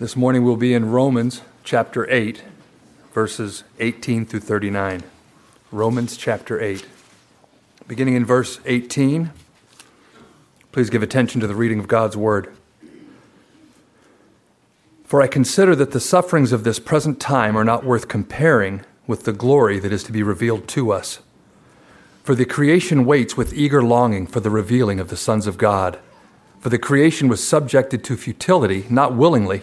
This morning we'll be in Romans chapter 8, verses 18 through 39. Romans chapter 8. Beginning in verse 18, please give attention to the reading of God's word. For I consider that the sufferings of this present time are not worth comparing with the glory that is to be revealed to us. For the creation waits with eager longing for the revealing of the sons of God. For the creation was subjected to futility, not willingly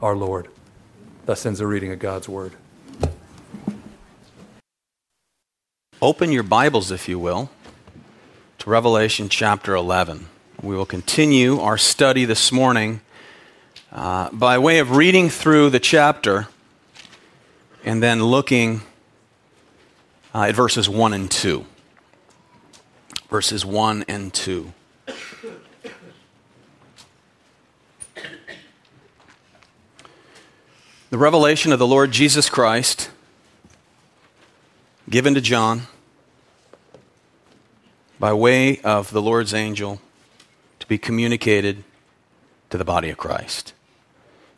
our Lord. Thus ends the reading of God's Word. Open your Bibles, if you will, to Revelation chapter 11. We will continue our study this morning uh, by way of reading through the chapter and then looking uh, at verses 1 and 2. Verses 1 and 2. The revelation of the Lord Jesus Christ given to John by way of the Lord's angel to be communicated to the body of Christ.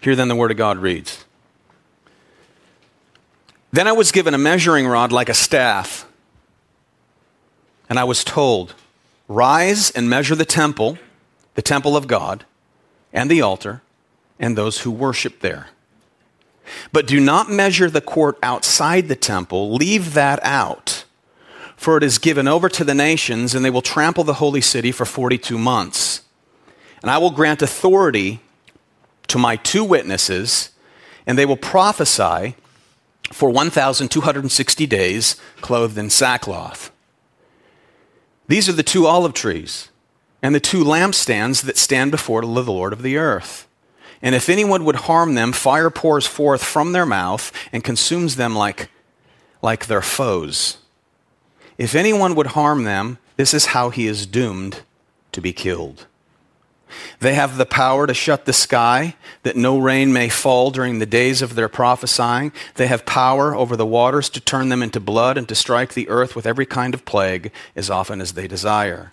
Here then the Word of God reads Then I was given a measuring rod like a staff, and I was told, Rise and measure the temple, the temple of God, and the altar, and those who worship there. But do not measure the court outside the temple, leave that out. For it is given over to the nations, and they will trample the holy city for 42 months. And I will grant authority to my two witnesses, and they will prophesy for 1,260 days, clothed in sackcloth. These are the two olive trees and the two lampstands that stand before the Lord of the earth. And if anyone would harm them, fire pours forth from their mouth and consumes them like, like their foes. If anyone would harm them, this is how he is doomed to be killed. They have the power to shut the sky, that no rain may fall during the days of their prophesying. They have power over the waters to turn them into blood and to strike the earth with every kind of plague as often as they desire.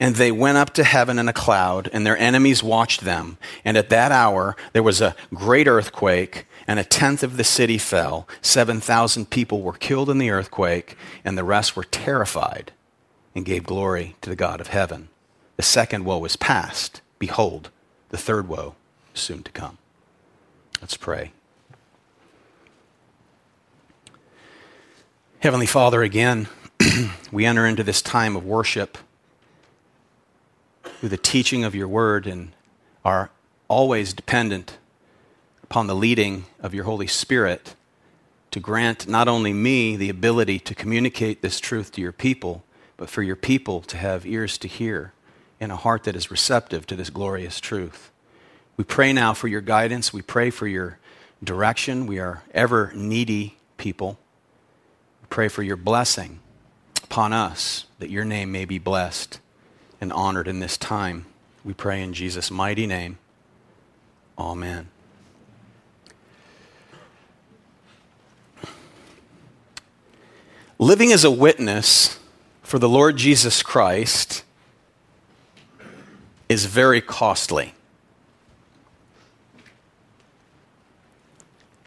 And they went up to heaven in a cloud, and their enemies watched them. And at that hour there was a great earthquake, and a tenth of the city fell. Seven thousand people were killed in the earthquake, and the rest were terrified and gave glory to the God of heaven. The second woe is past. Behold, the third woe is soon to come. Let's pray. Heavenly Father, again, we enter into this time of worship through the teaching of your word and are always dependent upon the leading of your Holy Spirit to grant not only me the ability to communicate this truth to your people, but for your people to have ears to hear and a heart that is receptive to this glorious truth. We pray now for your guidance. We pray for your direction. We are ever needy people. We pray for your blessing upon us, that your name may be blessed and honored in this time. We pray in Jesus' mighty name. Amen. Living as a witness for the Lord Jesus Christ is very costly.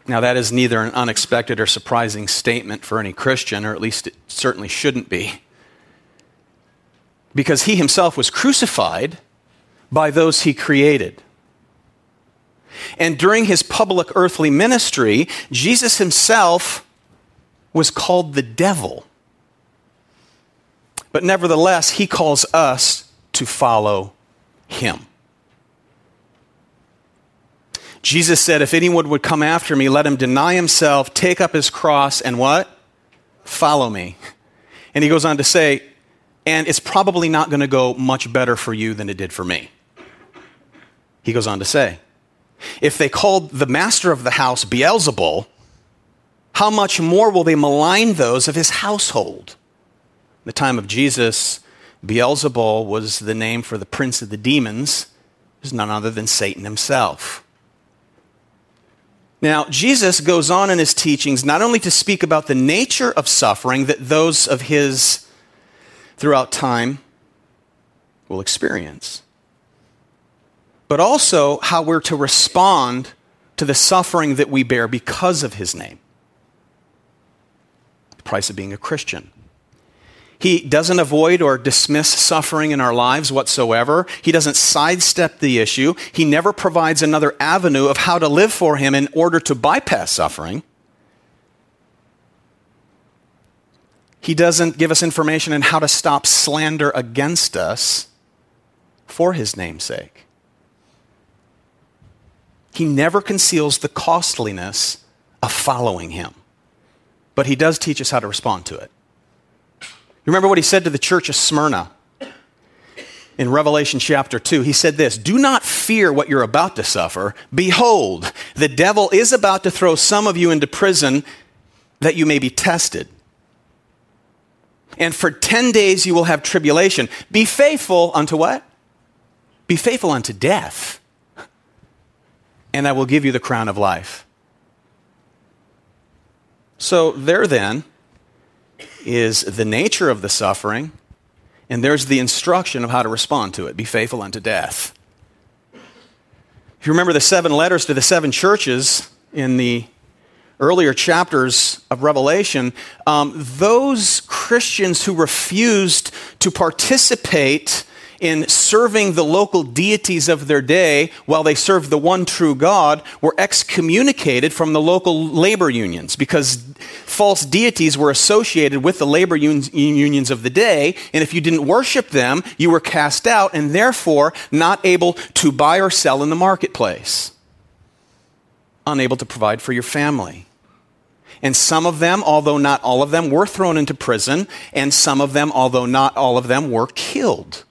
Now, that is neither an unexpected or surprising statement for any Christian, or at least it certainly shouldn't be because he himself was crucified by those he created. And during his public earthly ministry, Jesus himself was called the devil. But nevertheless, he calls us to follow him. Jesus said, If anyone would come after me, let him deny himself, take up his cross, and what? Follow me. And he goes on to say, and it's probably not going to go much better for you than it did for me. He goes on to say, if they called the master of the house Beelzebul, how much more will they malign those of his household? In the time of Jesus, Beelzebul was the name for the prince of the demons. Was none other than Satan himself. Now, Jesus goes on in his teachings not only to speak about the nature of suffering that those of his throughout time will experience, but also how we're to respond to the suffering that we bear because of his name. The price of being a Christian. He doesn't avoid or dismiss suffering in our lives whatsoever. He doesn't sidestep the issue. He never provides another avenue of how to live for him in order to bypass suffering. He doesn't give us information on how to stop slander against us for his name's sake. He never conceals the costliness of following him, but he does teach us how to respond to it. Remember what he said to the church of Smyrna in Revelation chapter 2? He said this Do not fear what you're about to suffer. Behold, the devil is about to throw some of you into prison that you may be tested and for 10 days you will have tribulation. Be faithful unto what? Be faithful unto death, and I will give you the crown of life. So, there then is the nature of the suffering, and there's the instruction of how to respond to it be faithful unto death. If you remember the seven letters to the seven churches in the earlier chapters of Revelation, um, those Christians who refused to participate in serving the local deities of their day while they served the one true God were excommunicated from the local labor unions because false deities were associated with the labor unions of the day. And if you didn't worship them, you were cast out and therefore not able to buy or sell in the marketplace, unable to provide for your family. And some of them, although not all of them, were thrown into prison, and some of them, although not all of them, were killed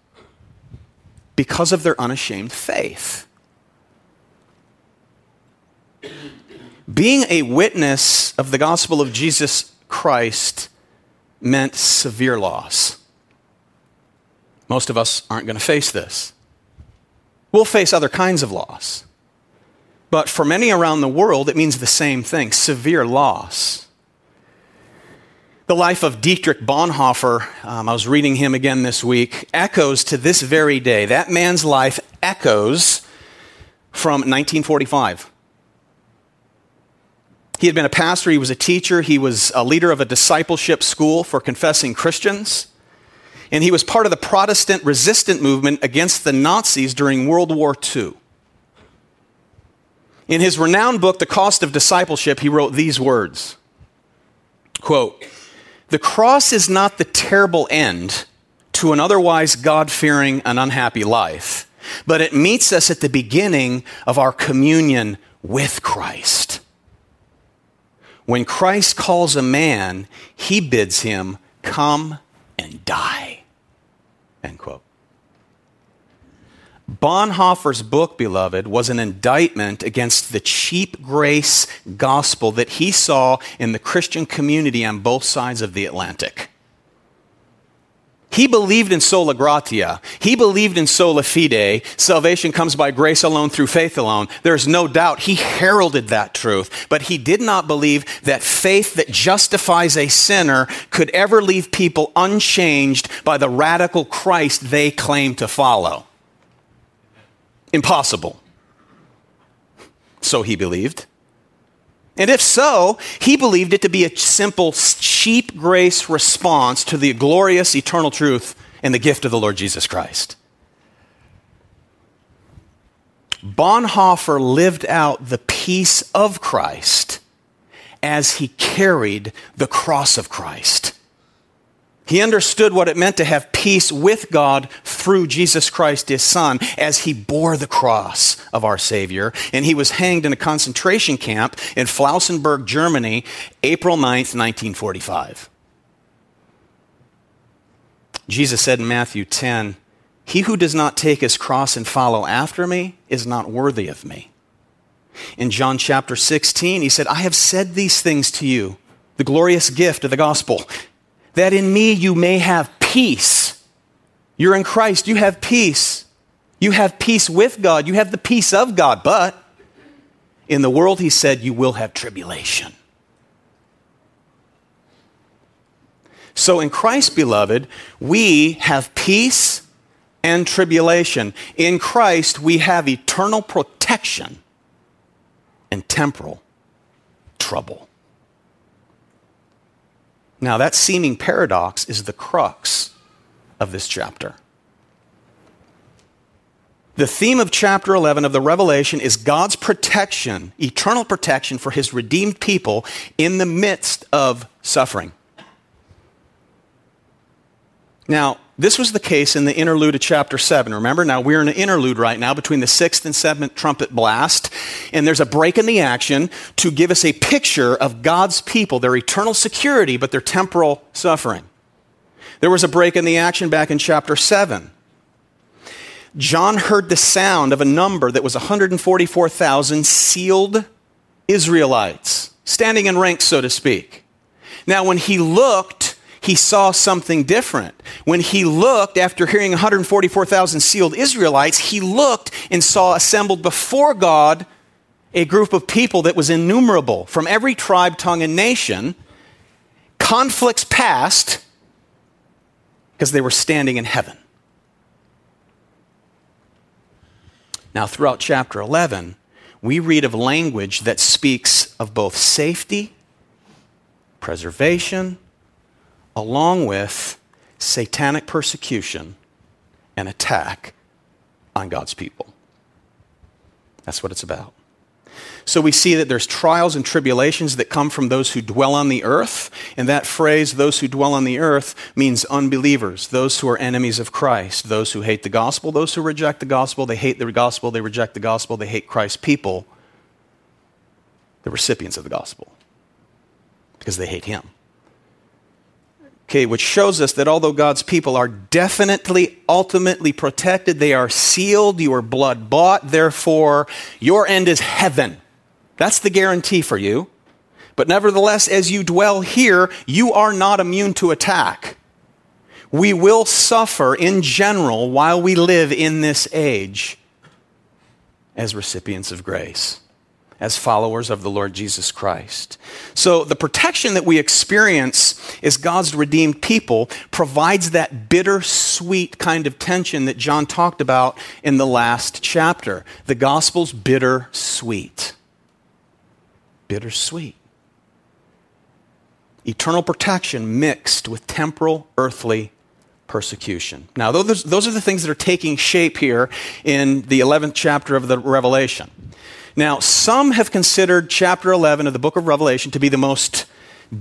because of their unashamed faith. Being a witness of the gospel of Jesus Christ meant severe loss. Most of us aren't going to face this. We'll face other kinds of loss. But for many around the world, it means the same thing severe loss. The life of Dietrich Bonhoeffer, um, I was reading him again this week, echoes to this very day. That man's life echoes from 1945. He had been a pastor, he was a teacher, he was a leader of a discipleship school for confessing Christians, and he was part of the Protestant resistant movement against the Nazis during World War II. In his renowned book, The Cost of Discipleship, he wrote these words quote, the cross is not the terrible end to an otherwise God fearing and unhappy life, but it meets us at the beginning of our communion with Christ. When Christ calls a man, he bids him come and die. End quote. Bonhoeffer's book, beloved, was an indictment against the cheap grace gospel that he saw in the Christian community on both sides of the Atlantic. He believed in sola gratia. He believed in sola fide. Salvation comes by grace alone through faith alone. There's no doubt he heralded that truth. But he did not believe that faith that justifies a sinner could ever leave people unchanged by the radical Christ they claim to follow. Impossible. So he believed. And if so, he believed it to be a simple, cheap grace response to the glorious eternal truth and the gift of the Lord Jesus Christ. Bonhoeffer lived out the peace of Christ as he carried the cross of Christ. He understood what it meant to have peace with God through Jesus Christ, his son, as he bore the cross of our Savior. And he was hanged in a concentration camp in Flossenbürg, Germany, April 9th, 1945. Jesus said in Matthew 10, He who does not take his cross and follow after me is not worthy of me. In John chapter 16, he said, I have said these things to you, the glorious gift of the gospel that in me you may have peace. You're in Christ, you have peace. You have peace with God, you have the peace of God, but in the world, he said, you will have tribulation. So in Christ, beloved, we have peace and tribulation. In Christ, we have eternal protection and temporal trouble. Now, that seeming paradox is the crux of this chapter. The theme of chapter 11 of the Revelation is God's protection, eternal protection for his redeemed people in the midst of suffering. Now, this was the case in the interlude of chapter 7. Remember, now we're in an interlude right now between the sixth and seventh trumpet blast, and there's a break in the action to give us a picture of God's people, their eternal security, but their temporal suffering. There was a break in the action back in chapter 7. John heard the sound of a number that was 144,000 sealed Israelites, standing in ranks, so to speak. Now, when he looked, he saw something different. When he looked, after hearing 144,000 sealed Israelites, he looked and saw assembled before God a group of people that was innumerable from every tribe, tongue, and nation. Conflicts past because they were standing in heaven. Now, throughout chapter 11, we read of language that speaks of both safety, preservation, along with satanic persecution and attack on God's people. That's what it's about. So we see that there's trials and tribulations that come from those who dwell on the earth. And that phrase, those who dwell on the earth, means unbelievers, those who are enemies of Christ, those who hate the gospel, those who reject the gospel. They hate the gospel, they reject the gospel, they hate Christ's people, the recipients of the gospel, because they hate him. Okay, which shows us that although God's people are definitely, ultimately protected, they are sealed, you are blood bought, therefore, your end is heaven. That's the guarantee for you. But nevertheless, as you dwell here, you are not immune to attack. We will suffer in general while we live in this age as recipients of grace as followers of the Lord Jesus Christ. So, the protection that we experience as God's redeemed people provides that bitter-sweet kind of tension that John talked about in the last chapter. The gospel's bitter-sweet. Bitter-sweet. Eternal protection mixed with temporal, earthly persecution. Now, those, those are the things that are taking shape here in the 11th chapter of the Revelation. Now, some have considered chapter 11 of the book of Revelation to be the most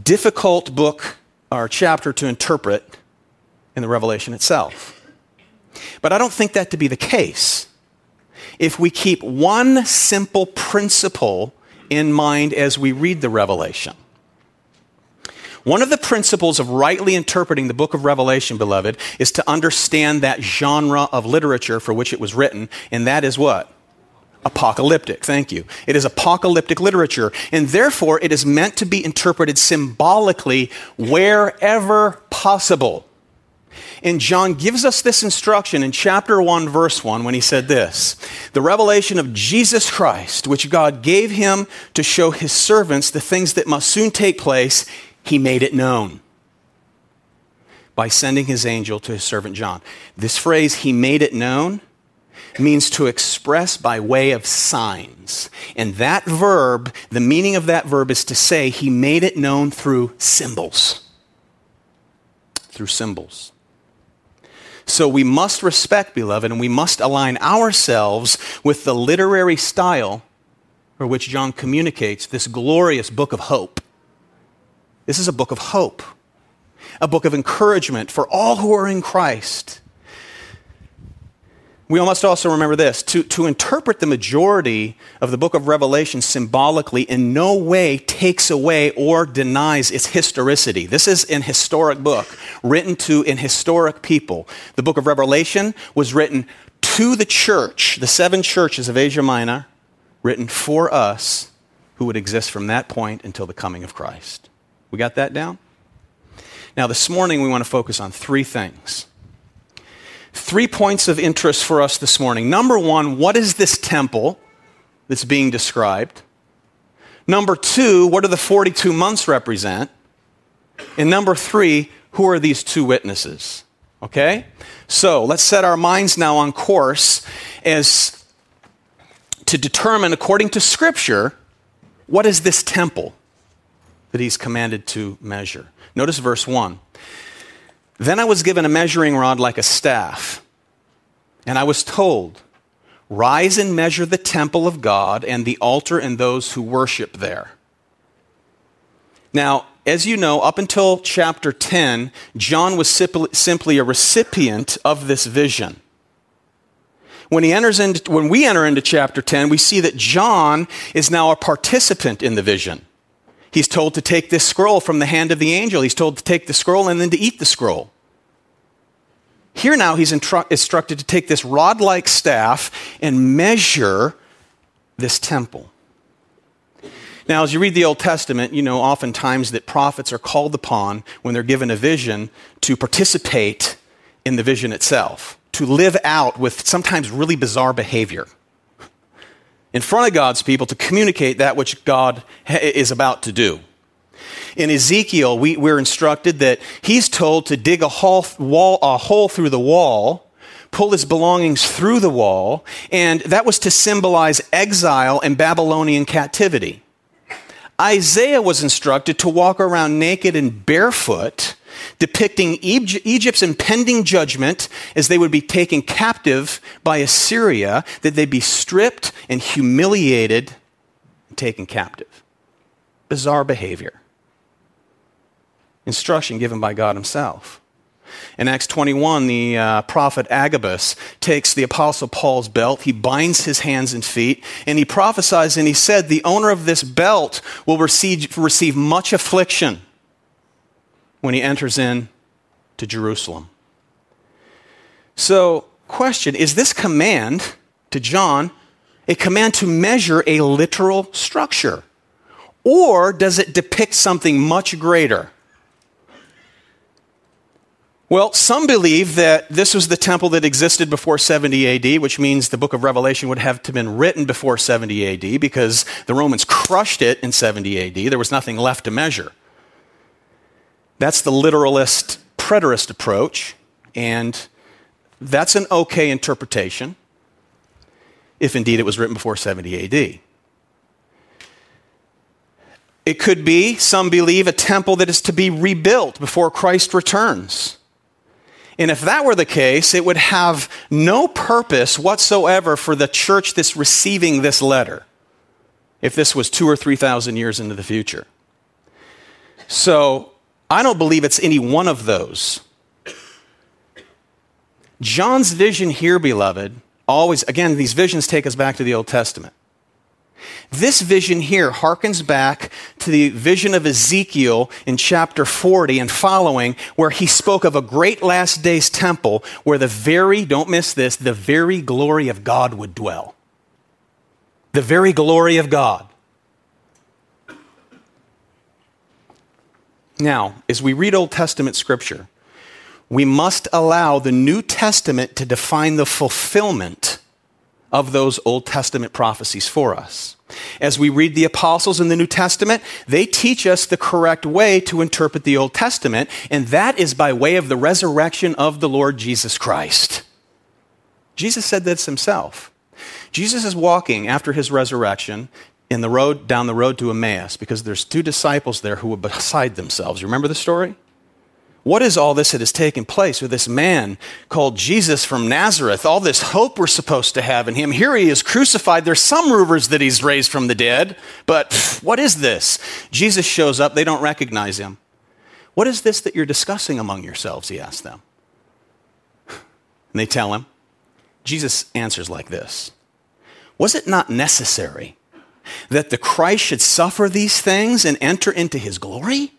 difficult book or chapter to interpret in the Revelation itself. But I don't think that to be the case. If we keep one simple principle in mind as we read the Revelation, one of the principles of rightly interpreting the book of Revelation, beloved, is to understand that genre of literature for which it was written, and that is what? Apocalyptic. Thank you. It is apocalyptic literature, and therefore it is meant to be interpreted symbolically wherever possible. And John gives us this instruction in chapter 1, verse 1, when he said this The revelation of Jesus Christ, which God gave him to show his servants the things that must soon take place, he made it known by sending his angel to his servant John. This phrase, he made it known, means to express by way of signs. And that verb, the meaning of that verb is to say he made it known through symbols. Through symbols. So we must respect, beloved, and we must align ourselves with the literary style for which John communicates this glorious book of hope. This is a book of hope, a book of encouragement for all who are in Christ we must also remember this to, to interpret the majority of the book of Revelation symbolically in no way takes away or denies its historicity. This is an historic book written to an historic people. The book of Revelation was written to the church, the seven churches of Asia Minor, written for us who would exist from that point until the coming of Christ. We got that down? Now, this morning we want to focus on three things three points of interest for us this morning. Number one, what is this temple that's being described? Number two, what do the 42 months represent? And number three, who are these two witnesses? Okay? So let's set our minds now on course as to determine, according to Scripture, what is this temple that he's commanded to measure? Notice verse 1. Then I was given a measuring rod like a staff, and I was told, Rise and measure the temple of God and the altar and those who worship there. Now, as you know, up until chapter 10, John was simply a recipient of this vision. When, he enters into, when we enter into chapter 10, we see that John is now a participant in the vision. He's told to take this scroll from the hand of the angel. He's told to take the scroll and then to eat the scroll. Here now, he's instru- instructed to take this rod like staff and measure this temple. Now, as you read the Old Testament, you know oftentimes that prophets are called upon when they're given a vision to participate in the vision itself, to live out with sometimes really bizarre behavior in front of God's people to communicate that which God is about to do. In Ezekiel, we, we're instructed that he's told to dig a hole, wall, a hole through the wall, pull his belongings through the wall, and that was to symbolize exile and Babylonian captivity. Isaiah was instructed to walk around naked and barefoot depicting Egypt's impending judgment as they would be taken captive by Assyria, that they'd be stripped and humiliated and taken captive. Bizarre behavior. Instruction given by God Himself. In Acts 21, the uh, prophet Agabus takes the apostle Paul's belt, he binds his hands and feet, and he prophesies and he said, The owner of this belt will receive, receive much affliction when he enters in to Jerusalem. So, question is this command to John a command to measure a literal structure? Or does it depict something much greater? Well, some believe that this was the temple that existed before 70 AD, which means the book of Revelation would have to have been written before 70 AD because the Romans crushed it in 70 AD. There was nothing left to measure. That's the literalist, preterist approach, and that's an okay interpretation if indeed it was written before 70 AD. It could be, some believe, a temple that is to be rebuilt before Christ returns. And if that were the case, it would have no purpose whatsoever for the church that's receiving this letter, if this was two or three thousand years into the future. So I don't believe it's any one of those. John's vision here, beloved, always, again, these visions take us back to the Old Testament. This vision here harkens back to the vision of Ezekiel in chapter 40 and following, where he spoke of a great last days temple where the very, don't miss this, the very glory of God would dwell. The very glory of God. Now, as we read Old Testament scripture, we must allow the New Testament to define the fulfillment of those Old Testament prophecies for us. As we read the apostles in the New Testament, they teach us the correct way to interpret the Old Testament, and that is by way of the resurrection of the Lord Jesus Christ. Jesus said this himself. Jesus is walking after his resurrection in the road down the road to Emmaus because there's two disciples there who were beside themselves. Remember the story? What is all this that has taken place with this man called Jesus from Nazareth? All this hope we're supposed to have in him. Here he is crucified. There's some rumors that he's raised from the dead, but what is this? Jesus shows up. They don't recognize him. What is this that you're discussing among yourselves? He asks them. And they tell him. Jesus answers like this Was it not necessary that the Christ should suffer these things and enter into his glory?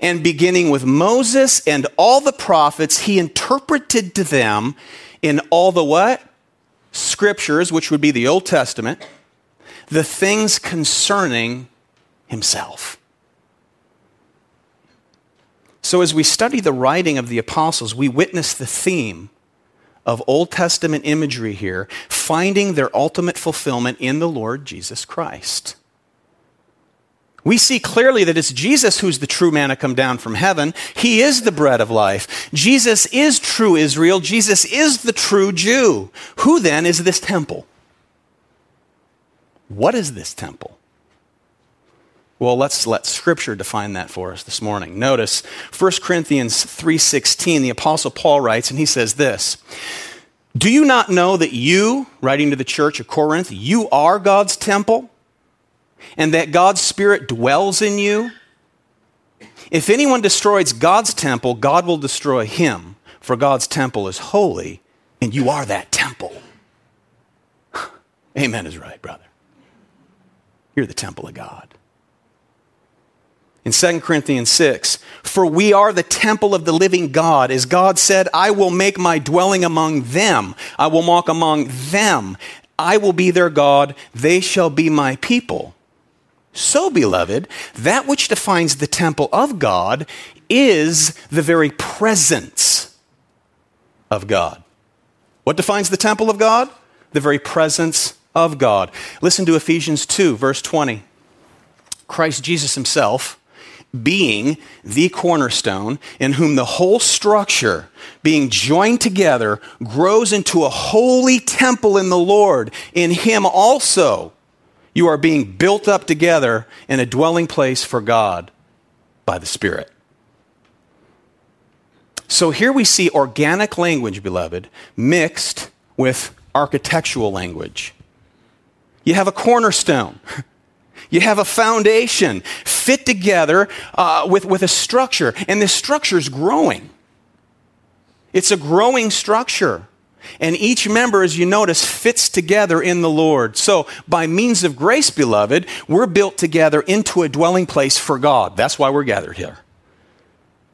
And beginning with Moses and all the prophets, he interpreted to them in all the what? Scriptures, which would be the Old Testament, the things concerning himself. So, as we study the writing of the apostles, we witness the theme of Old Testament imagery here, finding their ultimate fulfillment in the Lord Jesus Christ. We see clearly that it's Jesus who's the true manna come down from heaven. He is the bread of life. Jesus is true Israel. Jesus is the true Jew. Who then is this temple? What is this temple? Well, let's let scripture define that for us this morning. Notice 1 Corinthians 3:16, the apostle Paul writes and he says this: "Do you not know that you, writing to the church of Corinth, you are God's temple?" and that God's Spirit dwells in you, if anyone destroys God's temple, God will destroy him, for God's temple is holy, and you are that temple. Amen is right, brother. You're the temple of God. In 2 Corinthians 6, for we are the temple of the living God. As God said, I will make my dwelling among them. I will walk among them. I will be their God. They shall be my people. So, beloved, that which defines the temple of God is the very presence of God. What defines the temple of God? The very presence of God. Listen to Ephesians 2, verse 20. Christ Jesus himself, being the cornerstone, in whom the whole structure, being joined together, grows into a holy temple in the Lord. In him also you are being built up together in a dwelling place for God by the Spirit. So here we see organic language, beloved, mixed with architectural language. You have a cornerstone. You have a foundation fit together uh, with, with a structure, and this structure is growing. It's a growing structure. And each member, as you notice, fits together in the Lord. So, by means of grace, beloved, we're built together into a dwelling place for God. That's why we're gathered here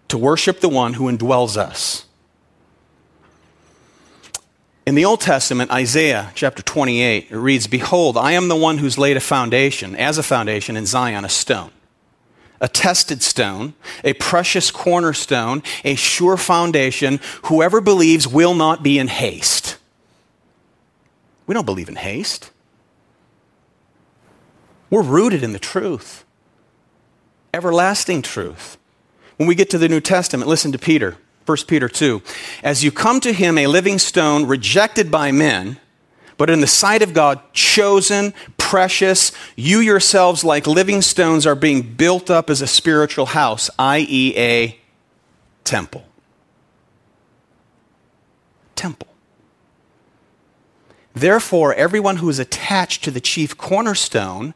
to worship the one who indwells us. In the Old Testament, Isaiah chapter 28, it reads, Behold, I am the one who's laid a foundation, as a foundation in Zion, a stone, a tested stone, a precious cornerstone, a sure foundation. Whoever believes will not be in haste. We don't believe in haste. We're rooted in the truth, everlasting truth. When we get to the New Testament, listen to Peter. 1 Peter 2. As you come to him, a living stone rejected by men, but in the sight of God, chosen, precious, you yourselves, like living stones, are being built up as a spiritual house, i.e., a temple. Temple. Therefore, everyone who is attached to the chief cornerstone,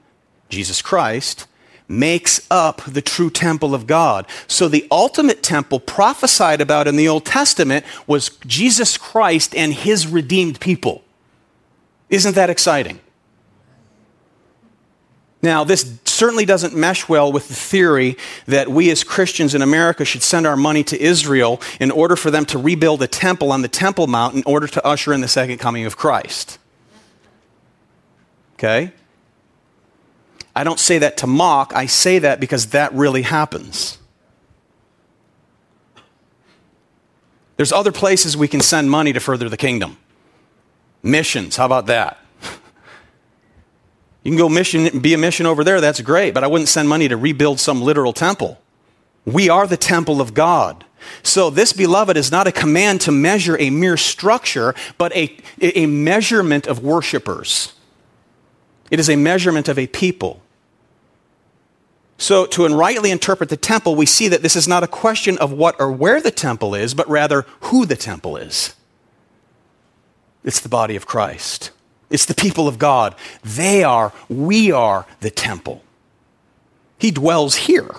Jesus Christ, makes up the true temple of God. So the ultimate temple prophesied about in the Old Testament was Jesus Christ and his redeemed people. Isn't that exciting? Now, this certainly doesn't mesh well with the theory that we as Christians in America should send our money to Israel in order for them to rebuild a temple on the Temple Mount in order to usher in the second coming of Christ. Okay? I don't say that to mock, I say that because that really happens. There's other places we can send money to further the kingdom. Missions, how about that? You can go mission, be a mission over there, that's great, but I wouldn't send money to rebuild some literal temple. We are the temple of God. So, this, beloved, is not a command to measure a mere structure, but a, a measurement of worshipers. It is a measurement of a people. So, to rightly interpret the temple, we see that this is not a question of what or where the temple is, but rather who the temple is. It's the body of Christ, it's the people of God. They are, we are the temple. He dwells here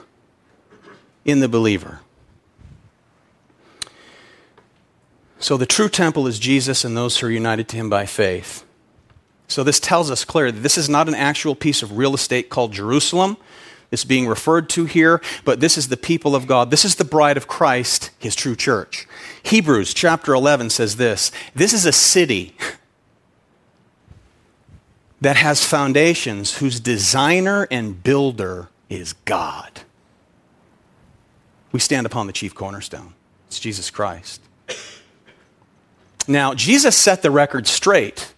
in the believer. So, the true temple is Jesus and those who are united to him by faith. So, this tells us clearly that this is not an actual piece of real estate called Jerusalem is being referred to here, but this is the people of God. This is the bride of Christ, his true church. Hebrews chapter 11 says this This is a city that has foundations whose designer and builder is God. We stand upon the chief cornerstone. It's Jesus Christ. Now, Jesus set the record straight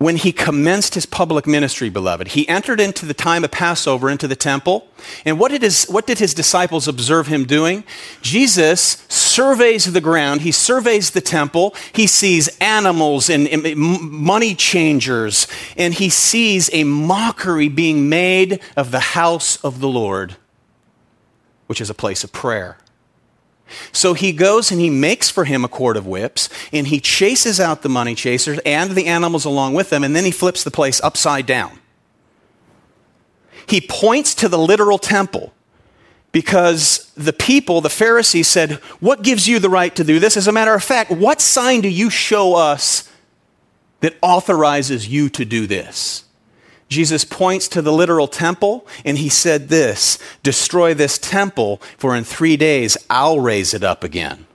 when he commenced his public ministry, beloved. He entered into the time of Passover into the temple. And what did his, what did his disciples observe him doing? Jesus surveys the ground, he surveys the temple, he sees animals and, and money changers, and he sees a mockery being made of the house of the Lord, which is a place of prayer. So he goes and he makes for him a cord of whips, and he chases out the money chasers and the animals along with them, and then he flips the place upside down. He points to the literal temple because the people, the Pharisees, said, What gives you the right to do this? As a matter of fact, what sign do you show us that authorizes you to do this? Jesus points to the literal temple and he said this Destroy this temple, for in three days I'll raise it up again.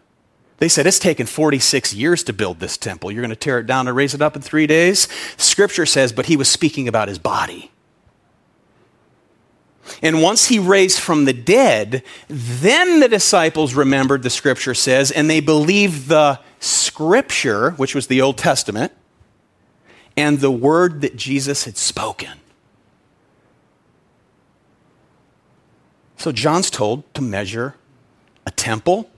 They said, It's taken 46 years to build this temple. You're going to tear it down and raise it up in three days? Scripture says, but he was speaking about his body. And once he raised from the dead, then the disciples remembered, the scripture says, and they believed the scripture, which was the Old Testament and the word that Jesus had spoken. So John's told to measure a temple,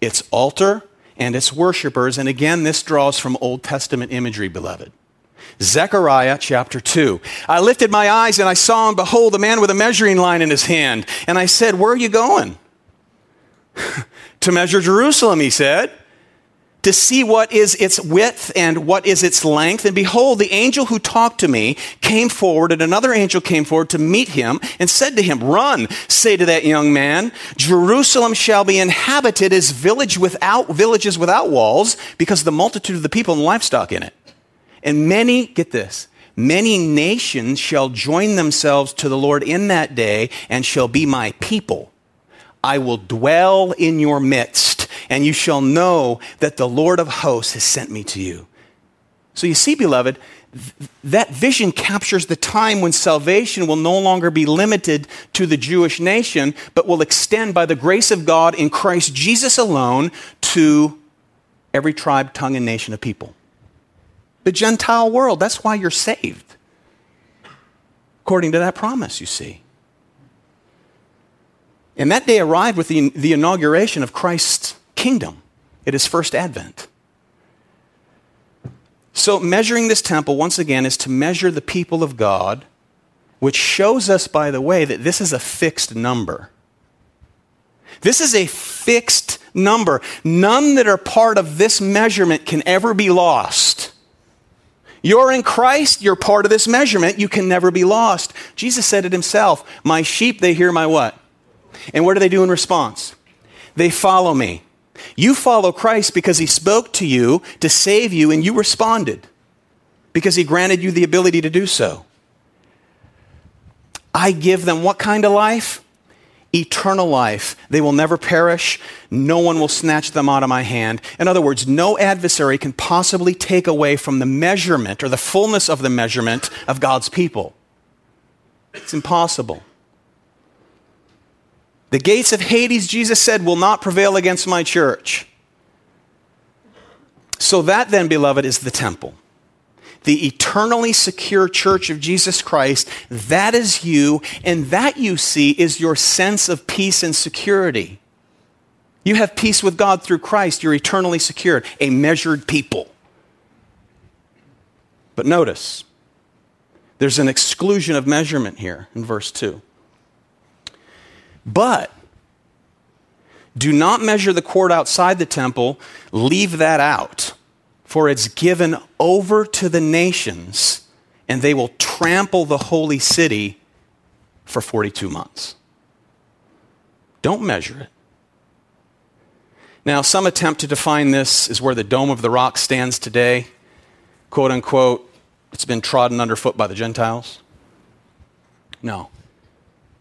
its altar, and its worshippers. And again, this draws from Old Testament imagery, beloved. Zechariah chapter 2. I lifted my eyes and I saw and behold a man with a measuring line in his hand. And I said, Where are you going? To measure Jerusalem, he said to see what is its width and what is its length. And behold, the angel who talked to me came forward, and another angel came forward to meet him and said to him, Run, say to that young man, Jerusalem shall be inhabited as village without, villages without walls, because of the multitude of the people and livestock in it. And many, get this, many nations shall join themselves to the Lord in that day and shall be my people. I will dwell in your midst and you shall know that the Lord of hosts has sent me to you. So you see, beloved, th- that vision captures the time when salvation will no longer be limited to the Jewish nation, but will extend by the grace of God in Christ Jesus alone to every tribe, tongue, and nation of people. The Gentile world, that's why you're saved. According to that promise, you see. And that day arrived with the, the inauguration of Christ's kingdom at his first advent. So, measuring this temple, once again, is to measure the people of God, which shows us, by the way, that this is a fixed number. This is a fixed number. None that are part of this measurement can ever be lost. You're in Christ, you're part of this measurement, you can never be lost. Jesus said it himself My sheep, they hear my what? And what do they do in response? They follow me. You follow Christ because he spoke to you to save you, and you responded because he granted you the ability to do so. I give them what kind of life? Eternal life. They will never perish. No one will snatch them out of my hand. In other words, no adversary can possibly take away from the measurement or the fullness of the measurement of God's people. It's impossible. The gates of Hades, Jesus said, will not prevail against my church. So, that then, beloved, is the temple. The eternally secure church of Jesus Christ, that is you, and that you see is your sense of peace and security. You have peace with God through Christ. You're eternally secured, a measured people. But notice, there's an exclusion of measurement here in verse 2. But do not measure the court outside the temple, leave that out, for it's given over to the nations, and they will trample the holy city for 42 months. Don't measure it. Now, some attempt to define this as where the Dome of the Rock stands today. Quote unquote, it's been trodden underfoot by the Gentiles. No.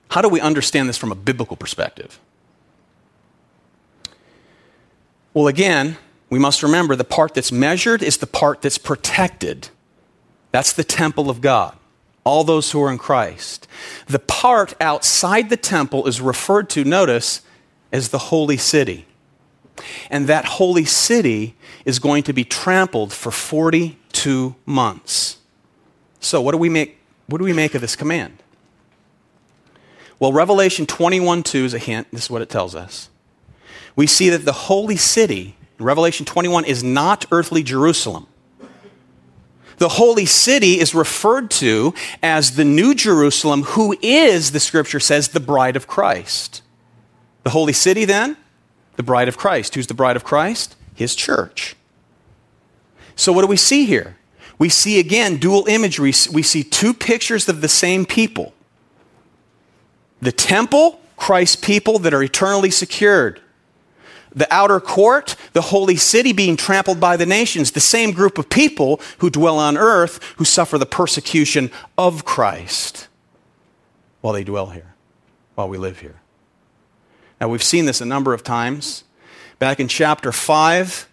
How do we understand this from a biblical perspective? Well, again, we must remember the part that's measured is the part that's protected. That's the temple of God, all those who are in Christ. The part outside the temple is referred to, notice, as the holy city. And that holy city is going to be trampled for 42 months. So, what do we make, what do we make of this command? Well, Revelation 21 2 is a hint. This is what it tells us. We see that the holy city, Revelation 21, is not earthly Jerusalem. The holy city is referred to as the New Jerusalem, who is, the scripture says, the bride of Christ. The holy city, then, the bride of Christ. Who's the bride of Christ? His church. So, what do we see here? We see again dual imagery. We see two pictures of the same people the temple, Christ's people that are eternally secured. The outer court, the holy city being trampled by the nations, the same group of people who dwell on earth who suffer the persecution of Christ while they dwell here, while we live here. Now, we've seen this a number of times. Back in chapter 5,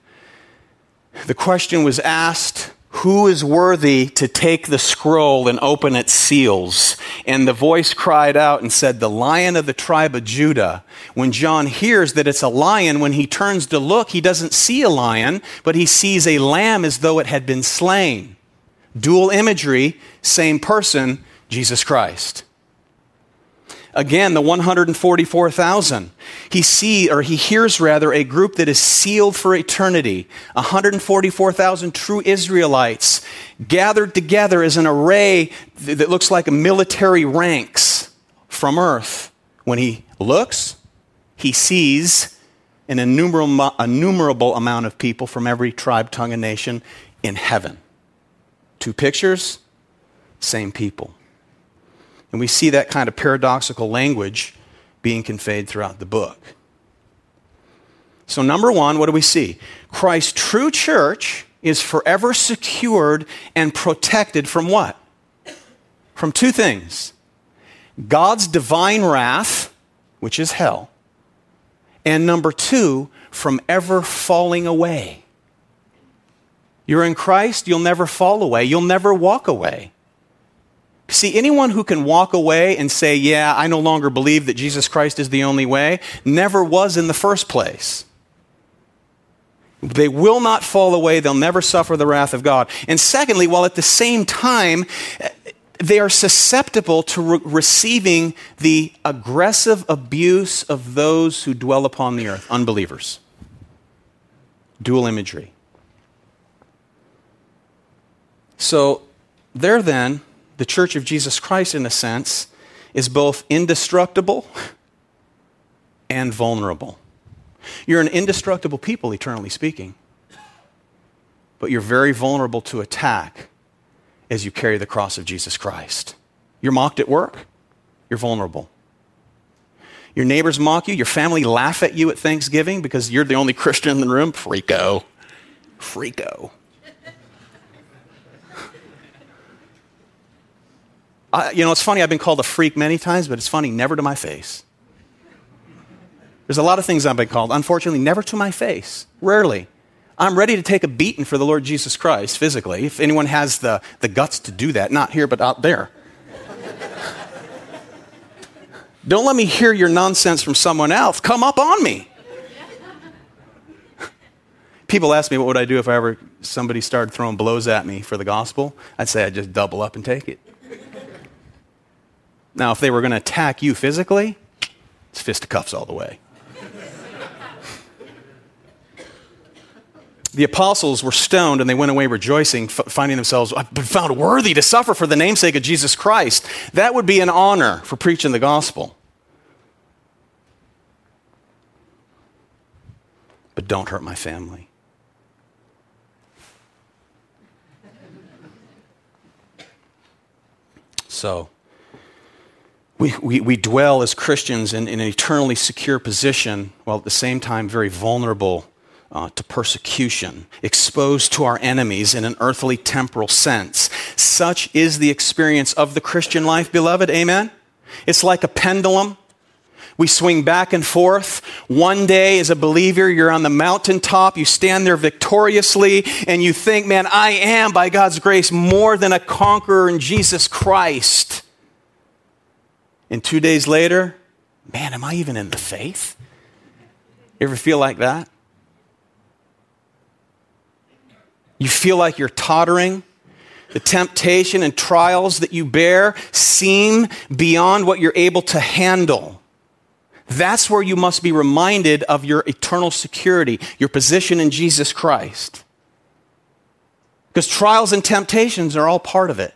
the question was asked who is worthy to take the scroll and open its seals? And the voice cried out and said, The lion of the tribe of Judah. When John hears that it's a lion, when he turns to look, he doesn't see a lion, but he sees a lamb as though it had been slain. Dual imagery, same person, Jesus Christ. Again, the 144,000. He see or he hears rather a group that is sealed for eternity. 144,000 true Israelites gathered together as an array that looks like military ranks from earth. When he looks, he sees an innumerable, innumerable amount of people from every tribe, tongue, and nation in heaven. Two pictures, same people. And we see that kind of paradoxical language being conveyed throughout the book. So, number one, what do we see? Christ's true church is forever secured and protected from what? From two things God's divine wrath, which is hell, and number two, from ever falling away. You're in Christ, you'll never fall away, you'll never walk away. See, anyone who can walk away and say, Yeah, I no longer believe that Jesus Christ is the only way, never was in the first place. They will not fall away. They'll never suffer the wrath of God. And secondly, while at the same time, eh, they are susceptible to re- receiving the aggressive abuse of those who dwell upon the earth, unbelievers. Dual imagery. So, there then, the Church of Jesus Christ, in a sense, is both indestructible and vulnerable. You're an indestructible people, eternally speaking, but you're very vulnerable to attack as you carry the cross of Jesus Christ. You're mocked at work, you're vulnerable. Your neighbors mock you, your family laugh at you at Thanksgiving because you're the only Christian in the room. Freako. Freako. I, you know, it's funny, I've been called a freak many times, but it's funny, never to my face. There's a lot of things I've been called, unfortunately, never to my face. Rarely. I'm ready to take a beating for the Lord Jesus Christ physically, if anyone has the, the guts to do that. Not here, but out there. Don't let me hear your nonsense from someone else. Come up on me. People ask me what would I do if I ever somebody started throwing blows at me for the gospel. I'd say I'd just double up and take it. Now, if they were going to attack you physically, it's fisticuffs all the way. the apostles were stoned and they went away rejoicing, f- finding themselves uh, I've been found worthy to suffer for the namesake of Jesus Christ. That would be an honor for preaching the gospel. But don't hurt my family. So, we, we, we dwell as Christians in, in an eternally secure position while at the same time very vulnerable uh, to persecution, exposed to our enemies in an earthly temporal sense. Such is the experience of the Christian life, beloved. Amen? It's like a pendulum. We swing back and forth. One day, as a believer, you're on the mountaintop, you stand there victoriously, and you think, man, I am, by God's grace, more than a conqueror in Jesus Christ. And two days later, man, am I even in the faith? You ever feel like that? You feel like you're tottering. The temptation and trials that you bear seem beyond what you're able to handle. That's where you must be reminded of your eternal security, your position in Jesus Christ. Because trials and temptations are all part of it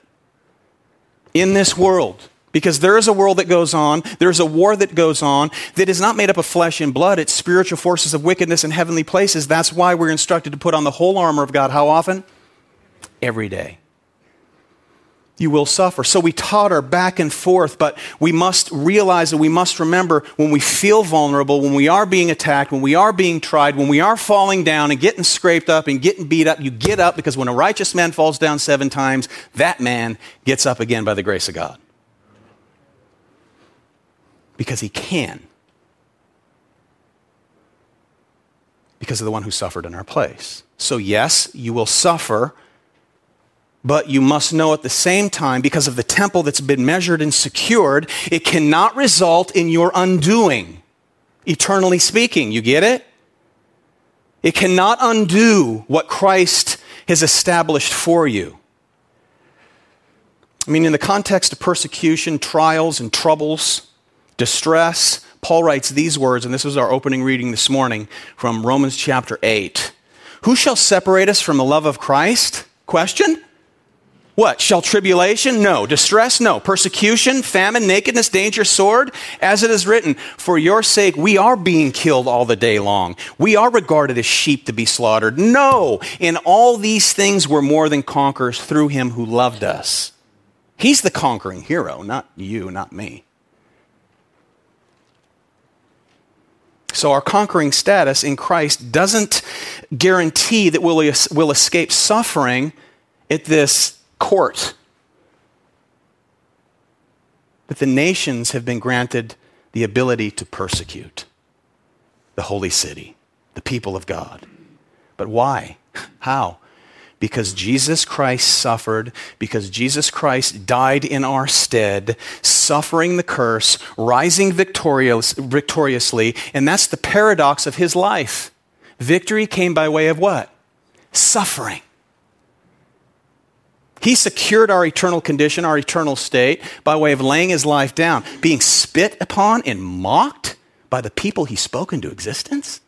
in this world. Because there is a world that goes on, there's a war that goes on that is not made up of flesh and blood, it's spiritual forces of wickedness in heavenly places. That's why we're instructed to put on the whole armor of God. How often? Every day. You will suffer. So we totter back and forth, but we must realize and we must remember when we feel vulnerable, when we are being attacked, when we are being tried, when we are falling down and getting scraped up and getting beat up, you get up because when a righteous man falls down seven times, that man gets up again by the grace of God because he can. Because of the one who suffered in our place. So, yes, you will suffer, but you must know at the same time, because of the temple that's been measured and secured, it cannot result in your undoing, eternally speaking. You get it? It cannot undo what Christ has established for you. I mean, in the context of persecution, trials, and troubles, distress, Paul writes these words, and this was our opening reading this morning from Romans chapter 8. Who shall separate us from the love of Christ? Question? What? Shall tribulation? No. Distress? No. Persecution, famine, nakedness, danger, sword? As it is written, For your sake we are being killed all the day long. We are regarded as sheep to be slaughtered. No. In all these things we're more than conquerors through him who loved us. He's the conquering hero, not you, not me. So, our conquering status in Christ doesn't guarantee that we'll, we'll escape suffering at this court. But the nations have been granted the ability to persecute the holy city, the people of God. But why? How? Because Jesus Christ suffered, because Jesus Christ died in our stead, suffering the curse, rising victorious, victoriously, and that's the paradox of his life. Victory came by way of what? Suffering. He secured our eternal condition, our eternal state, by way of laying his life down, being spit upon and mocked by the people he spoke into existence.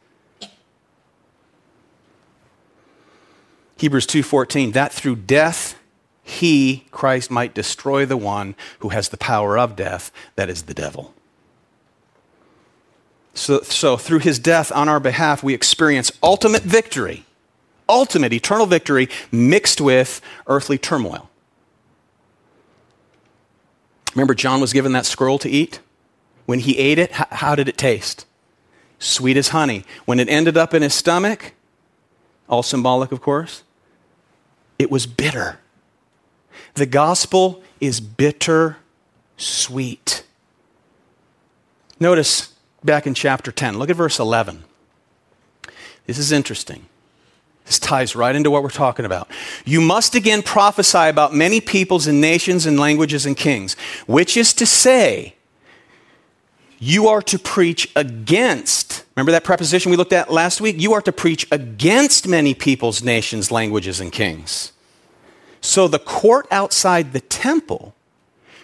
Hebrews 2:14 that through death he Christ might destroy the one who has the power of death that is the devil. So, so through his death on our behalf we experience ultimate victory ultimate eternal victory mixed with earthly turmoil. Remember, John was given that scroll to eat? When he ate it, how did it taste? Sweet as honey. When it ended up in his stomach, all symbolic, of course, it was bitter. The gospel is bitter sweet. Notice back in chapter 10, look at verse 11. This is interesting. This ties right into what we're talking about. You must again prophesy about many peoples and nations and languages and kings, which is to say, you are to preach against. Remember that preposition we looked at last week? You are to preach against many peoples, nations, languages, and kings. So the court outside the temple,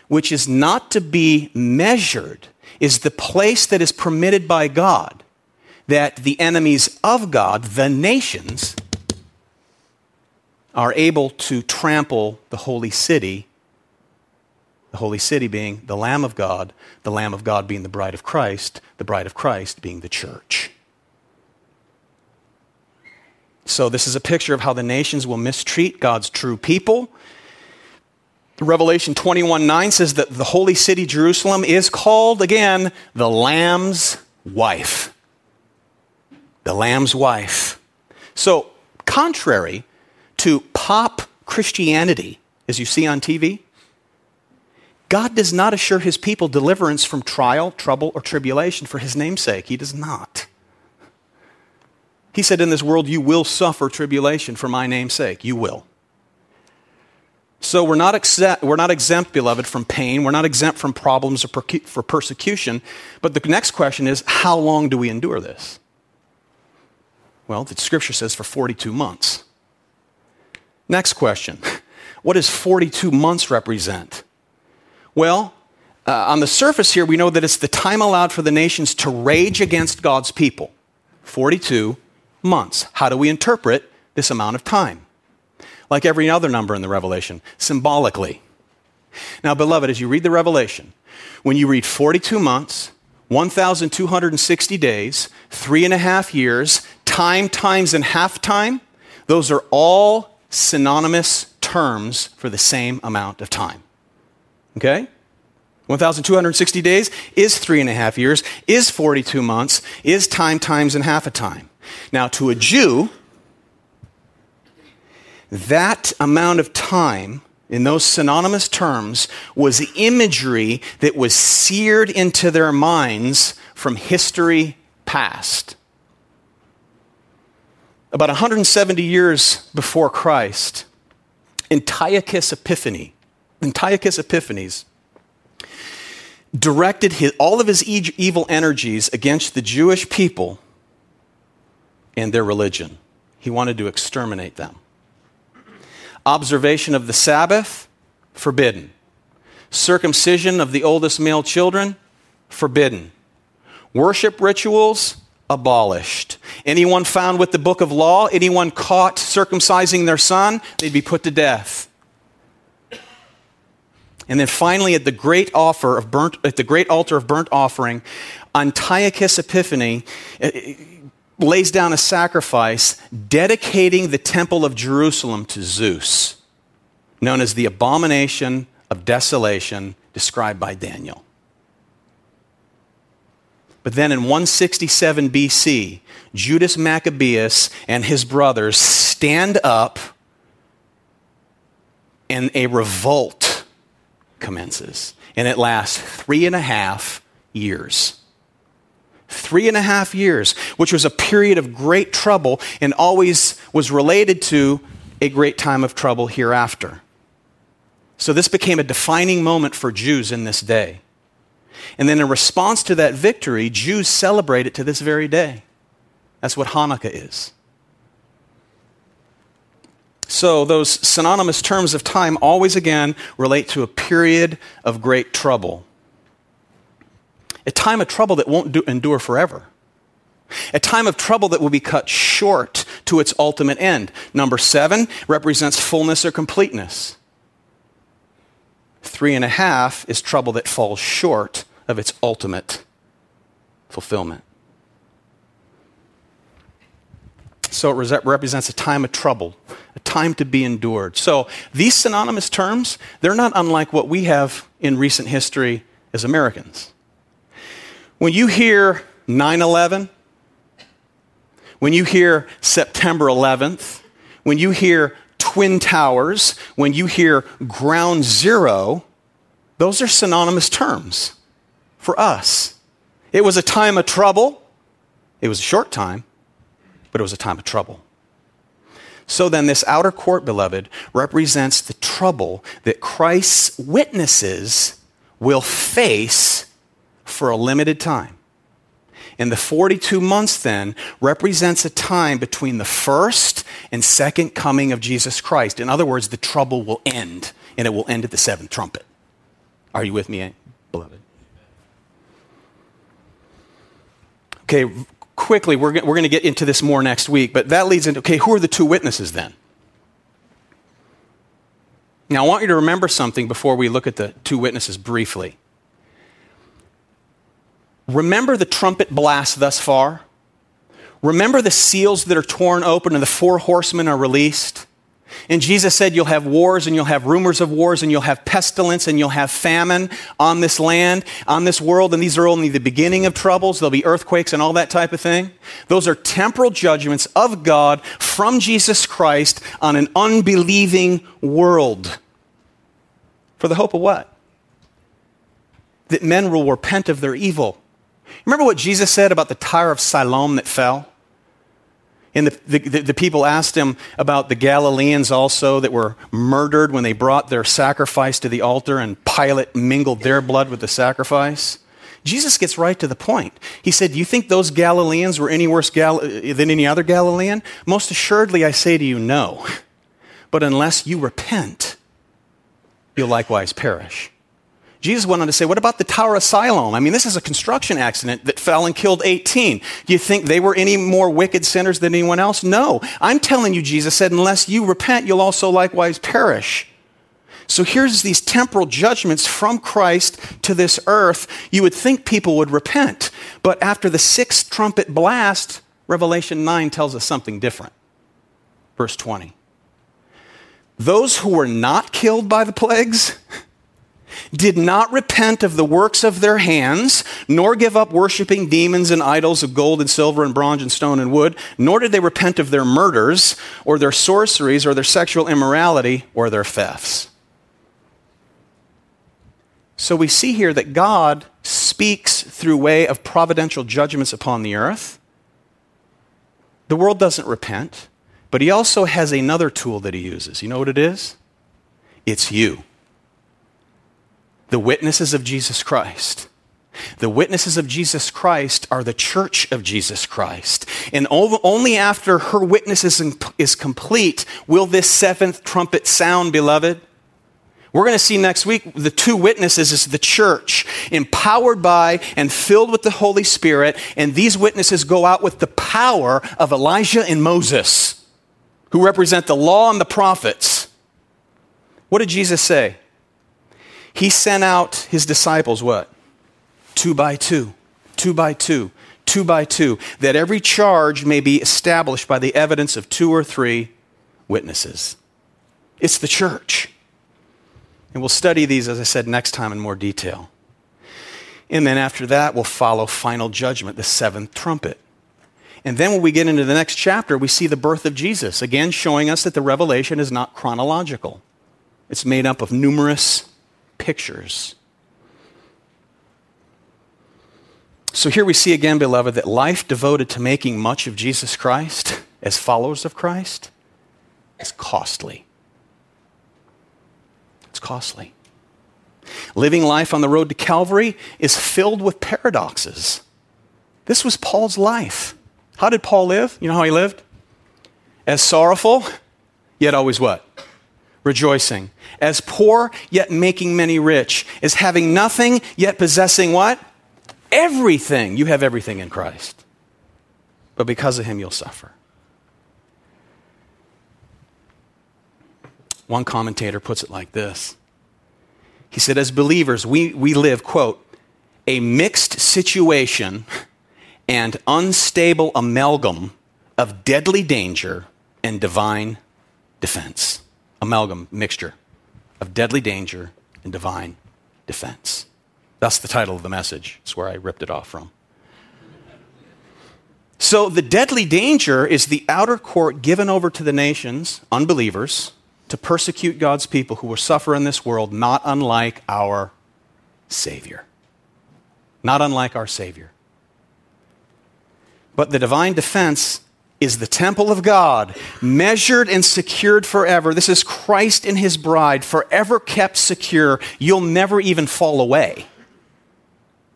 which is not to be measured, is the place that is permitted by God that the enemies of God, the nations, are able to trample the holy city, the holy city being the Lamb of God, the Lamb of God being the bride of Christ, the bride of Christ being the church. So, this is a picture of how the nations will mistreat God's true people. Revelation 21 9 says that the holy city, Jerusalem, is called again the Lamb's wife. The Lamb's wife. So, contrary to pop Christianity, as you see on TV, God does not assure his people deliverance from trial, trouble, or tribulation for his name'sake. He does not. He said, In this world, you will suffer tribulation for my name's sake. You will. So we're not, exempt, we're not exempt, beloved, from pain. We're not exempt from problems or for persecution. But the next question is how long do we endure this? Well, the scripture says for 42 months. Next question What does 42 months represent? Well, uh, on the surface here, we know that it's the time allowed for the nations to rage against God's people. 42 months. How do we interpret this amount of time? Like every other number in the Revelation, symbolically. Now, beloved, as you read the Revelation, when you read 42 months, 1,260 days, three and a half years, time times and half time, those are all synonymous terms for the same amount of time. Okay? 1,260 days is three and a half years, is 42 months, is time times and half a time. Now, to a Jew, that amount of time in those synonymous terms was imagery that was seared into their minds from history past about 170 years before Christ, Antiochus Epiphanes, Antiochus Epiphanes directed his, all of his evil energies against the Jewish people and their religion. He wanted to exterminate them. Observation of the Sabbath, forbidden. Circumcision of the oldest male children, forbidden. Worship rituals, abolished. Anyone found with the book of law, anyone caught circumcising their son, they'd be put to death. And then finally, at the great offer of burnt, at the great altar of burnt offering, Antiochus Epiphanes uh, lays down a sacrifice dedicating the temple of Jerusalem to Zeus, known as the abomination of desolation described by Daniel. But then in 167 BC, Judas Maccabeus and his brothers stand up in a revolt commences. And it lasts three and a half years. Three and a half years, which was a period of great trouble and always was related to a great time of trouble hereafter. So this became a defining moment for Jews in this day. And then in response to that victory, Jews celebrate it to this very day. That's what Hanukkah is. So, those synonymous terms of time always again relate to a period of great trouble. A time of trouble that won't do, endure forever. A time of trouble that will be cut short to its ultimate end. Number seven represents fullness or completeness. Three and a half is trouble that falls short of its ultimate fulfillment. So it represents a time of trouble, a time to be endured. So these synonymous terms, they're not unlike what we have in recent history as Americans. When you hear 9 11, when you hear September 11th, when you hear Twin Towers, when you hear Ground Zero, those are synonymous terms for us. It was a time of trouble. It was a short time, but it was a time of trouble. So then, this outer court, beloved, represents the trouble that Christ's witnesses will face for a limited time. And the 42 months then represents a time between the first and second coming of Jesus Christ. In other words, the trouble will end, and it will end at the seventh trumpet. Are you with me, beloved? Okay, quickly, we're, we're going to get into this more next week, but that leads into okay, who are the two witnesses then? Now, I want you to remember something before we look at the two witnesses briefly. Remember the trumpet blast thus far? Remember the seals that are torn open and the four horsemen are released? And Jesus said, You'll have wars and you'll have rumors of wars and you'll have pestilence and you'll have famine on this land, on this world. And these are only the beginning of troubles. There'll be earthquakes and all that type of thing. Those are temporal judgments of God from Jesus Christ on an unbelieving world. For the hope of what? That men will repent of their evil. Remember what Jesus said about the Tower of Siloam that fell? And the, the, the, people asked him about the Galileans also that were murdered when they brought their sacrifice to the altar and Pilate mingled their blood with the sacrifice. Jesus gets right to the point. He said, Do you think those Galileans were any worse Gal- than any other Galilean? Most assuredly, I say to you, no. But unless you repent, you'll likewise perish. Jesus went on to say, What about the Tower of Siloam? I mean, this is a construction accident that fell and killed 18. Do you think they were any more wicked sinners than anyone else? No. I'm telling you, Jesus said, unless you repent, you'll also likewise perish. So here's these temporal judgments from Christ to this earth. You would think people would repent. But after the sixth trumpet blast, Revelation 9 tells us something different. Verse 20. Those who were not killed by the plagues, did not repent of the works of their hands, nor give up worshiping demons and idols of gold and silver and bronze and stone and wood, nor did they repent of their murders, or their sorceries, or their sexual immorality, or their thefts. So we see here that God speaks through way of providential judgments upon the earth. The world doesn't repent, but he also has another tool that he uses. You know what it is? It's you the witnesses of Jesus Christ. The witnesses of Jesus Christ are the church of Jesus Christ. And only after her witness is complete will this seventh trumpet sound, beloved. We're going to see next week the two witnesses is the church, empowered by and filled with the Holy Spirit. And these witnesses go out with the power of Elijah and Moses, who represent the law and the prophets. What did Jesus say? He sent out his disciples what? Two by two, two by two, two by two, that every charge may be established by the evidence of two or three witnesses. It's the church. And we'll study these, as I said, next time in more detail. And then after that we'll follow final judgment, the seventh trumpet. And then when we get into the next chapter, we see the birth of Jesus, again showing us that the revelation is not chronological. It's made up of numerous pictures. So here we see again, beloved, that life devoted to making much of Jesus Christ as followers of Christ is costly. It's costly. Living life on the road to Calvary is filled with paradoxes. This was Paul's life. How did Paul live? You know how he lived? As sorrowful, yet always what? Rejoicing. As poor, yet making many rich. As having nothing, yet possessing what? Everything. You have everything in Christ. But because of him, you'll suffer. One commentator puts it like this He said, As believers, we, we live, quote, a mixed situation and unstable amalgam of deadly danger and divine defense. Amalgam, mixture of deadly danger and divine defense. That's the title of the message. It's where I ripped it off from. So, the deadly danger is the outer court given over to the nations, unbelievers, to persecute God's people who will suffer in this world, not unlike our Savior. Not unlike our Savior. But the divine defense is the temple of God, measured and secured forever. This is Christ and his bride, forever kept secure. You'll never even fall away.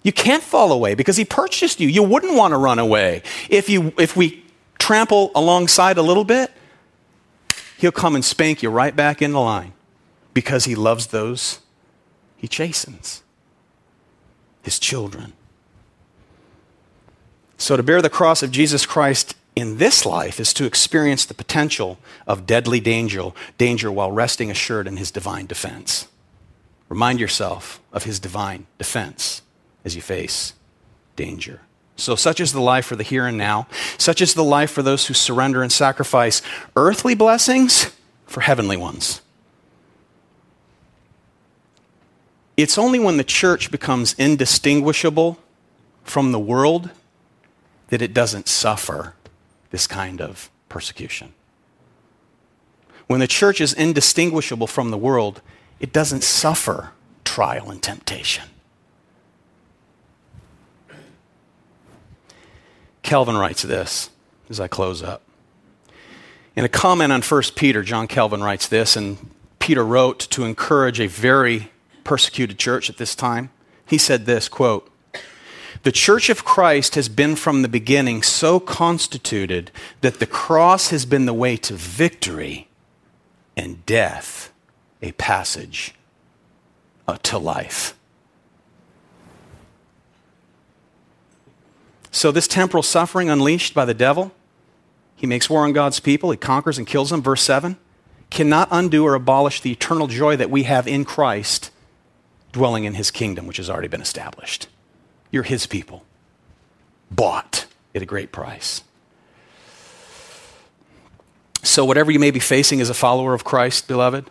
You can't fall away because he purchased you. You wouldn't want to run away. If, you, if we trample alongside a little bit, he'll come and spank you right back in the line because he loves those he chastens, his children. So, to bear the cross of Jesus Christ in this life is to experience the potential of deadly danger, danger while resting assured in his divine defense. Remind yourself of his divine defense as you face danger. So, such is the life for the here and now. Such is the life for those who surrender and sacrifice earthly blessings for heavenly ones. It's only when the church becomes indistinguishable from the world that it doesn't suffer this kind of persecution. When the church is indistinguishable from the world, it doesn't suffer trial and temptation. Calvin writes this as I close up. In a comment on 1 Peter, John Calvin writes this, and Peter wrote to encourage a very persecuted church at this time. He said this quote, the church of Christ has been from the beginning so constituted that the cross has been the way to victory and death, a passage uh, to life. So, this temporal suffering unleashed by the devil, he makes war on God's people, he conquers and kills them, verse 7, cannot undo or abolish the eternal joy that we have in Christ dwelling in his kingdom, which has already been established. You're his people, bought at a great price. So, whatever you may be facing as a follower of Christ, beloved,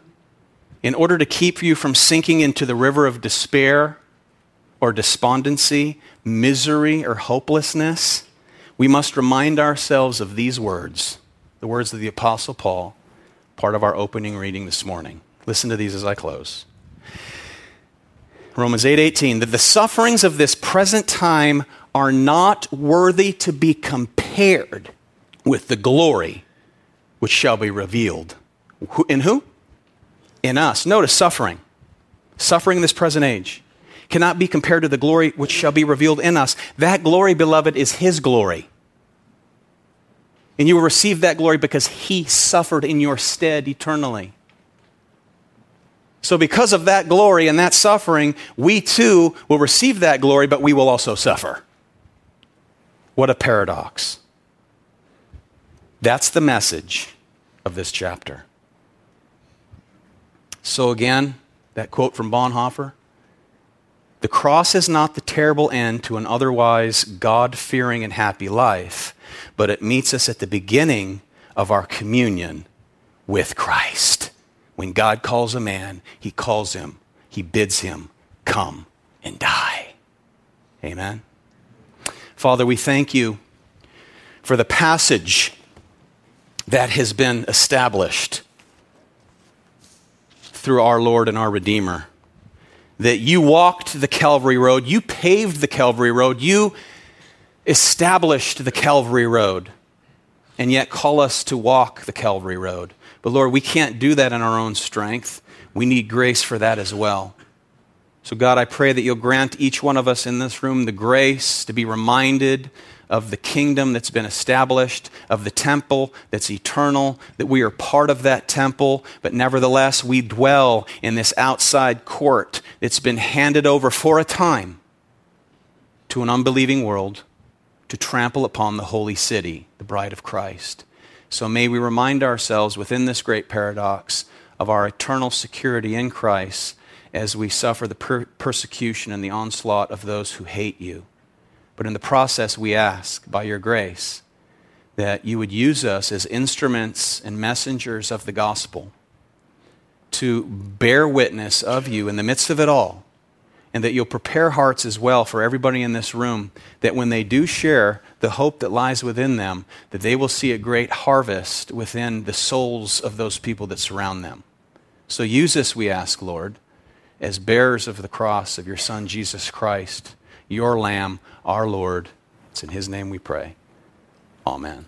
in order to keep you from sinking into the river of despair or despondency, misery or hopelessness, we must remind ourselves of these words, the words of the Apostle Paul, part of our opening reading this morning. Listen to these as I close. Romans 8:18 that the sufferings of this present time are not worthy to be compared with the glory which shall be revealed. In who? In us. Notice suffering. Suffering in this present age cannot be compared to the glory which shall be revealed in us. That glory, beloved, is His glory. And you will receive that glory because He suffered in your stead eternally. So, because of that glory and that suffering, we too will receive that glory, but we will also suffer. What a paradox. That's the message of this chapter. So, again, that quote from Bonhoeffer The cross is not the terrible end to an otherwise God fearing and happy life, but it meets us at the beginning of our communion with Christ. When God calls a man, he calls him, he bids him, come and die. Amen. Father, we thank you for the passage that has been established through our Lord and our Redeemer that you walked the Calvary Road, you paved the Calvary Road, you established the Calvary Road, and yet call us to walk the Calvary Road. But Lord, we can't do that in our own strength. We need grace for that as well. So, God, I pray that you'll grant each one of us in this room the grace to be reminded of the kingdom that's been established, of the temple that's eternal, that we are part of that temple, but nevertheless we dwell in this outside court that's been handed over for a time to an unbelieving world to trample upon the holy city, the bride of Christ. So may we remind ourselves within this great paradox of our eternal security in Christ as we suffer the per- persecution and the onslaught of those who hate you. But in the process, we ask, by your grace, that you would use us as instruments and messengers of the gospel to bear witness of you in the midst of it all, and that you'll prepare hearts as well for everybody in this room, that when they do share the hope that lies within them, that they will see a great harvest within the souls of those people that surround them. So use us, we ask, Lord, as bearers of the cross of your Son, Jesus Christ your Lamb, our Lord. It's in His name we pray. Amen.